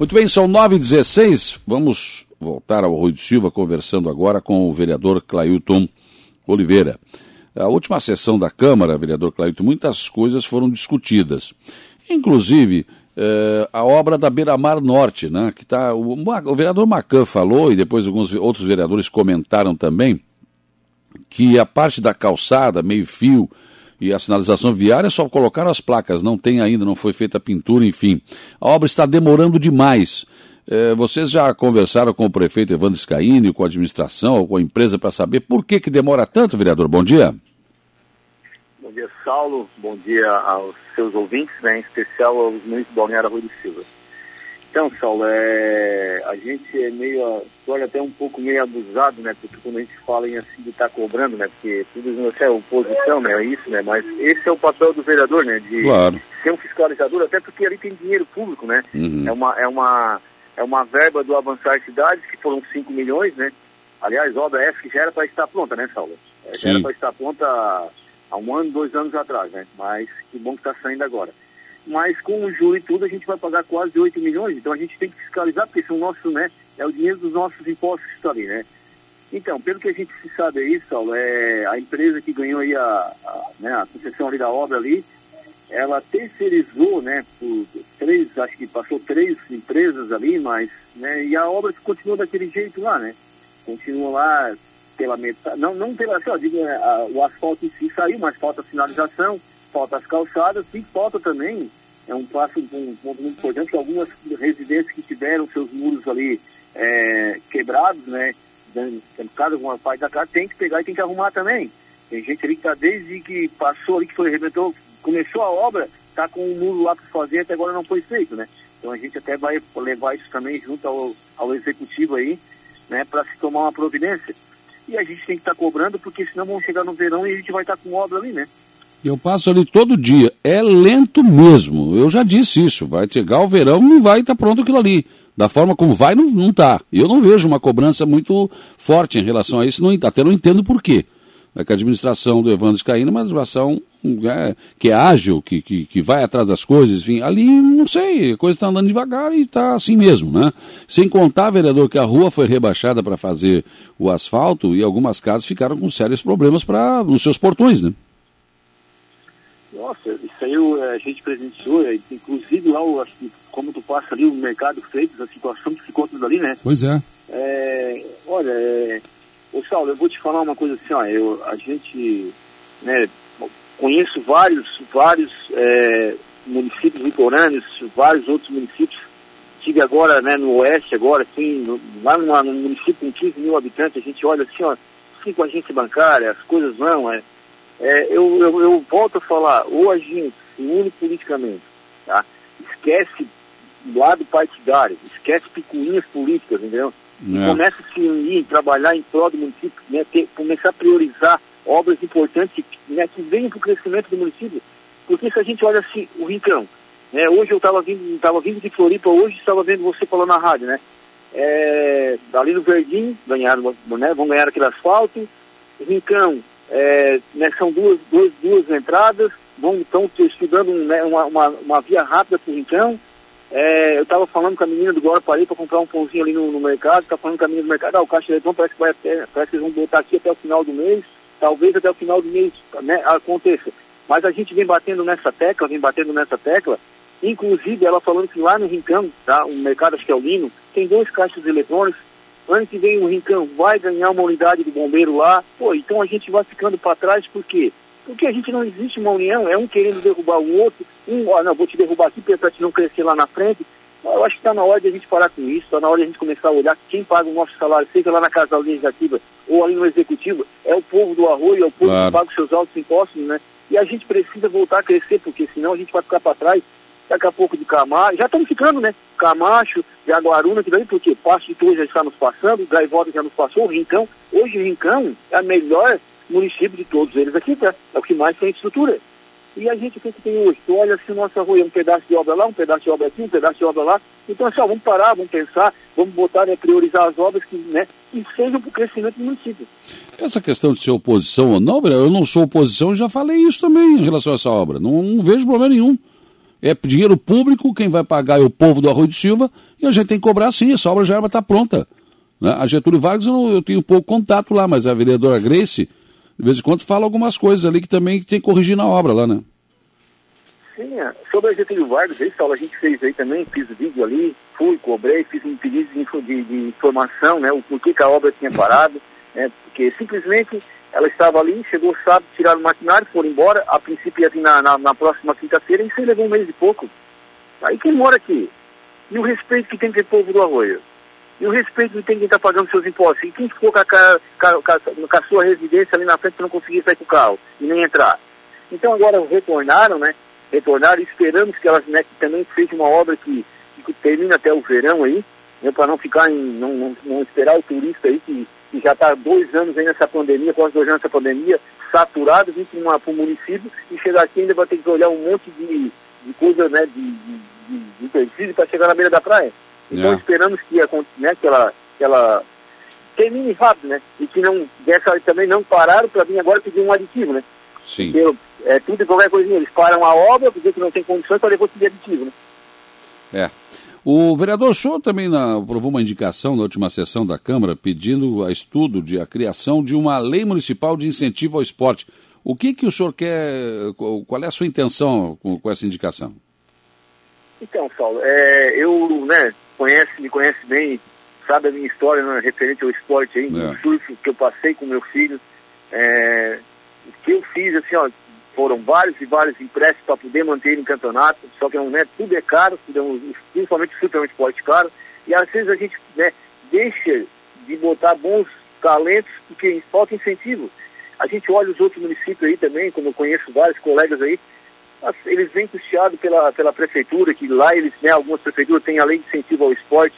Muito bem, são 9h16. Vamos voltar ao Rui de Silva conversando agora com o vereador Clailton Oliveira. A última sessão da Câmara, vereador Clailton, muitas coisas foram discutidas. Inclusive, eh, a obra da Beira-Mar Norte, né, que tá, o, o vereador Macan falou, e depois alguns outros vereadores comentaram também, que a parte da calçada, meio-fio, e a sinalização viária só colocaram as placas, não tem ainda, não foi feita a pintura, enfim. A obra está demorando demais. É, vocês já conversaram com o prefeito Evandro Scaini, com a administração, ou com a empresa para saber por que, que demora tanto, vereador? Bom dia. Bom dia, Saulo. Bom dia aos seus ouvintes, né, em especial aos municípios de Balneário Rui de Silva. Então, Saulo, é, a gente é meio, olha até um pouco meio abusado, né? Porque quando a gente fala em assim de estar tá cobrando, né? Porque tudo isso é oposição, né? É isso, né? Mas esse é o papel do vereador, né? De claro. ser um fiscalizador, até porque ali tem dinheiro público, né? Uhum. É, uma, é, uma, é uma verba do Avançar Cidades, que foram 5 milhões, né? Aliás, obra essa que já era para estar pronta, né, Saulo? Já era para estar pronta há um ano, dois anos atrás, né? Mas que bom que está saindo agora mas com o juro e tudo a gente vai pagar quase 8 milhões, então a gente tem que fiscalizar, porque são nossos, né, é o dinheiro dos nossos impostos que está ali, né. Então, pelo que a gente sabe aí, Saulo, é a empresa que ganhou aí a, a, né, a concessão ali da obra ali, ela terceirizou, né, por três, acho que passou três empresas ali, mas, né, e a obra continua daquele jeito lá, né, continua lá pela metade, não, não pela, só digo, né, a, o asfalto em si saiu, mas falta sinalização, falta as calçadas e falta também, é um passo, um muito importante, que algumas residências que tiveram seus muros ali é, quebrados, né, caso, alguma parte da casa, tem que pegar e tem que arrumar também. Tem gente ali que está desde que passou ali, que foi, arrebentou, começou a obra, está com um muro lá para fazer, até agora não foi feito, né. Então a gente até vai levar isso também junto ao, ao executivo aí, né, para se tomar uma providência. E a gente tem que estar tá cobrando, porque senão vamos chegar no verão e a gente vai estar tá com obra ali, né. Eu passo ali todo dia. É lento mesmo. Eu já disse isso. Vai chegar o verão, não vai estar tá pronto aquilo ali. Da forma como vai, não, não tá. Eu não vejo uma cobrança muito forte em relação a isso. Não, até não entendo por quê. É que a administração do Evandro Scaína é uma administração é, que é ágil, que, que, que, vai atrás das coisas, enfim, ali, não sei, a coisa está andando devagar e está assim mesmo, né? Sem contar, vereador, que a rua foi rebaixada para fazer o asfalto e algumas casas ficaram com sérios problemas para nos seus portões, né? Nossa, isso aí é, a gente presenciou, é, inclusive lá, o, como tu passa ali, o mercado feito, a situação que ficou tudo ali, né? Pois é. é olha, é, ô Saulo, eu vou te falar uma coisa assim, ó, eu, a gente, né, conheço vários, vários é, municípios litorâneos, vários outros municípios, tive agora, né, no oeste agora, assim, no, lá numa, no município com 15 mil habitantes, a gente olha assim, ó, assim com a agência bancária, as coisas vão, é, é, eu, eu, eu, volto a falar, ou a gente se une politicamente, tá? esquece lado partidário, esquece picuinhas políticas, entendeu? E é. começa a se unir, trabalhar em prol do município, né, ter, começar a priorizar obras importantes né, que venham para o crescimento do município. Porque se a gente olha assim, o Rincão, né, hoje eu estava vindo, tava vindo de Floripa, hoje estava vendo você falando na rádio, né? É, ali no Verdinho, ganharam, né, vão ganhar aquele asfalto, Rincão, é, né, são duas, duas, duas entradas, vão, estão estudando né, uma, uma, uma, via rápida para o Rincão. É, eu estava falando com a menina do Guarda Parei para comprar um pãozinho ali no, no mercado, está falando com a menina do mercado, ah, o caixa eletrônico parece que, vai até, parece que eles vão botar aqui até o final do mês, talvez até o final do mês né, aconteça. Mas a gente vem batendo nessa tecla, vem batendo nessa tecla, inclusive ela falando que lá no Rincão, tá, um mercado acho que é o Lino, tem dois caixas eletrônicos ano que vem o Rincão vai ganhar uma unidade de bombeiro lá, pô, então a gente vai ficando para trás, por quê? Porque a gente não existe uma união, é um querendo derrubar o outro, um, ó, não, vou te derrubar aqui para te não crescer lá na frente. Eu acho que está na hora de a gente parar com isso, está na hora de a gente começar a olhar quem paga o nosso salário, seja lá na Casa Legislativa ou ali no Executivo, é o povo do arroio, é o povo claro. que paga os seus altos impostos, né? E a gente precisa voltar a crescer, porque senão a gente vai ficar para trás daqui a pouco de Camacho, já estamos ficando, né? Camacho, Jaguaruna, que daí porque Passo de Torres já está nos passando, Gaivota já nos passou, Rincão. Hoje Rincão é o melhor município de todos eles aqui, tá? É o que mais tem estrutura. E a gente, o que, que tem hoje? Tu olha assim, nossa rua, é um pedaço de obra lá, um pedaço de obra aqui, um pedaço de obra lá. Então, assim, ó, vamos parar, vamos pensar, vamos botar, né, priorizar as obras que, né, que sejam para o crescimento do município. Essa questão de ser oposição ou não, eu não sou oposição, já falei isso também em relação a essa obra. Não, não vejo problema nenhum. É dinheiro público, quem vai pagar é o povo do Arroio de Silva, e a gente tem que cobrar sim, essa obra já está pronta. Né? A Getúlio Vargas eu, não, eu tenho pouco contato lá, mas a vereadora Grace, de vez em quando, fala algumas coisas ali que também tem que corrigir na obra lá, né? Sim, é. sobre a Getúlio Vargas, aí, Saulo, a gente fez aí também, fiz vídeo ali, fui, cobrei, fiz um pedido de, de, de informação, né, o porquê que a obra tinha parado, né, porque simplesmente ela estava ali, chegou sábado, tiraram o maquinário, foram embora, a princípio ia vir na, na, na próxima quinta-feira, e isso levou um mês e pouco. Aí quem mora aqui? E o respeito que tem que ter povo do arroio? E o respeito que tem quem está pagando seus impostos? E quem ficou com a, com, com, com a sua residência ali na frente que não conseguia sair com o carro e nem entrar? Então agora retornaram, né? Retornaram esperamos que elas né, que também seja uma obra que, que termine até o verão aí, né, para não ficar em, não, não, não, esperar o turista aí que, que já está dois anos aí nessa pandemia, quase dois anos nessa pandemia, saturado, vir para o município e chegar aqui ainda vai ter que olhar um monte de, de coisa, né, de, de, de, de para chegar na beira da praia. Então é. esperamos que, né, que, ela, que ela termine rápido, né? E que não, dessa também não pararam para vir agora pedir um aditivo, né? Sim. Porque, é, tudo e qualquer coisinha, eles param a obra, porque que não tem condições para depois pedir aditivo, né? É. O vereador Show também na, aprovou uma indicação na última sessão da Câmara pedindo a estudo de a criação de uma lei municipal de incentivo ao esporte. O que, que o senhor quer, qual é a sua intenção com, com essa indicação? Então, Saulo, é, eu, né, conhece, me conhece bem, sabe a minha história né, referente ao esporte aí, é. surf que eu passei com meu filho. É, o que eu fiz, assim, ó, foram vários e vários empréstimos para poder manter em campeonato, só que né, tudo é caro, é principalmente o surf é esporte caro, e às vezes a gente né, deixa de botar bons talentos porque falta incentivo. A gente olha os outros municípios aí também, como eu conheço vários colegas aí, eles vêm custeados pela, pela prefeitura, que lá eles, né, algumas prefeituras têm a lei de incentivo ao esporte,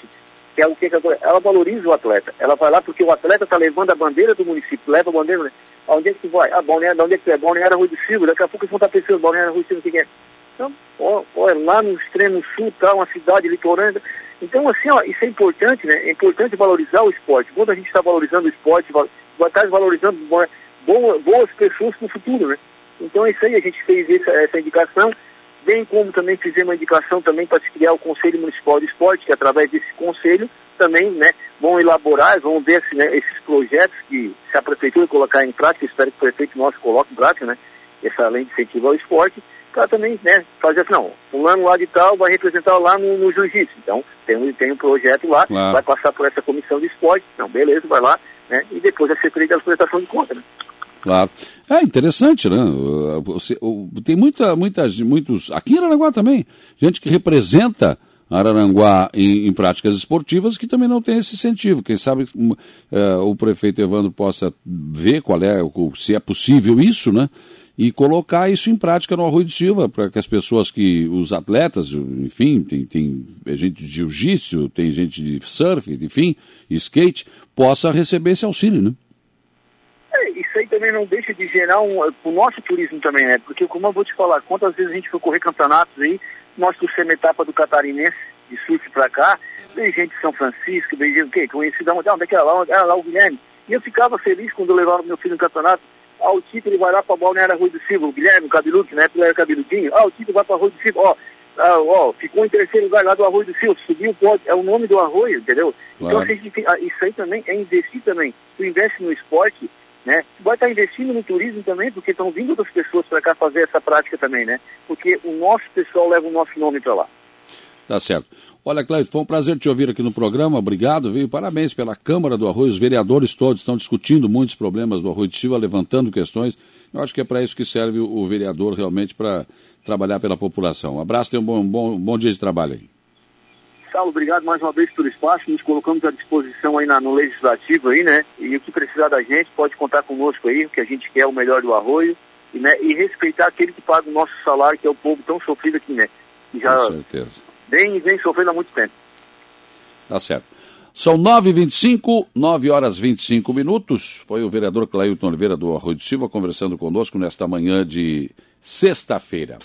que é o que ela valoriza o atleta. Ela vai lá porque o atleta está levando a bandeira do município, leva a bandeira, né? Onde é que vai? Ah, Balneário, onde é que é? Balneário Rui do Silva, daqui a pouco eles vão estar pensando, Balneário Rui do Silva, o que é? Então, ó, ó, é lá no extremo sul, tá, uma cidade litorânea. Então, assim, ó, isso é importante, né? É importante valorizar o esporte. Quando a gente está valorizando o esporte, vai estar valorizando boas, boas pessoas para o futuro, né? Então é isso aí, a gente fez essa, essa indicação, bem como também fizemos uma indicação também para se criar o Conselho Municipal de Esporte, que através desse conselho também né, vão elaborar, vão ver se, né, esses projetos que se a prefeitura colocar em prática, espero que o prefeito nosso coloque em prática, né, essa lei de incentivo ao esporte, para também né, fazer assim, não, fulano lá de tal vai representar lá no, no jiu-jitsu. Então, tem, tem um projeto lá, claro. vai passar por essa comissão de esporte, então beleza, vai lá, né, e depois a Secretaria da apresentação de conta, né. Claro. É interessante, né? Tem muita, muita, muitos. Aqui em Aranaguá também, gente que representa Araranguá em, em, práticas esportivas que também não tem esse incentivo. Quem sabe uh, o prefeito Evandro possa ver qual é, se é possível isso, né? E colocar isso em prática no Arroio de Silva, para que as pessoas que, os atletas, enfim, tem, tem gente de jiu-jitsu, tem gente de surf, enfim, skate, possa receber esse auxílio, né? Também não deixa de gerar um, o nosso turismo também, né? Porque como eu vou te falar, quantas vezes a gente foi correr campeonatos aí, nós trouxemos etapa do catarinense de surf pra cá, veio gente de São Francisco, veio gente, o quê? Conheci da onde, onde é que era lá, era lá o Guilherme. E eu ficava feliz quando eu levava meu filho no campeonato. Ah, o Tito ele vai lá pra Balneário Rui do Silva, o Guilherme, o cabeludo, que na época era cabeludinho. Ah, o Tito vai pra Rui do Silva, ó. Ah, ó, ficou em terceiro lugar lá do Arroio do Silva, subiu o pódio, é o nome do arroio, entendeu? Então, claro. Então, assim, isso aí também é investir também. Tu investe no esporte, né? Vai estar investindo no turismo também, porque estão vindo outras pessoas para cá fazer essa prática também, né? Porque o nosso pessoal leva o nosso nome para lá. Tá certo. Olha, Cleide, foi um prazer te ouvir aqui no programa, obrigado, viu? Parabéns pela Câmara do Arroio, os vereadores todos estão discutindo muitos problemas do Arroio de Silva, levantando questões. Eu acho que é para isso que serve o vereador realmente para trabalhar pela população. Um abraço e um bom, bom, bom dia de trabalho aí. Saulo, obrigado mais uma vez pelo espaço, nos colocamos à disposição aí na, no Legislativo aí, né? E o que precisar da gente, pode contar conosco aí, que a gente quer o melhor do arroio, e, né, e respeitar aquele que paga o nosso salário, que é o povo tão sofrido aqui, né? Que já Com certeza. Vem, vem sofrendo há muito tempo. Tá certo. São 9h25, 9 horas 25 minutos. Foi o vereador Clailton Oliveira do Arroio de Silva conversando conosco nesta manhã de sexta-feira.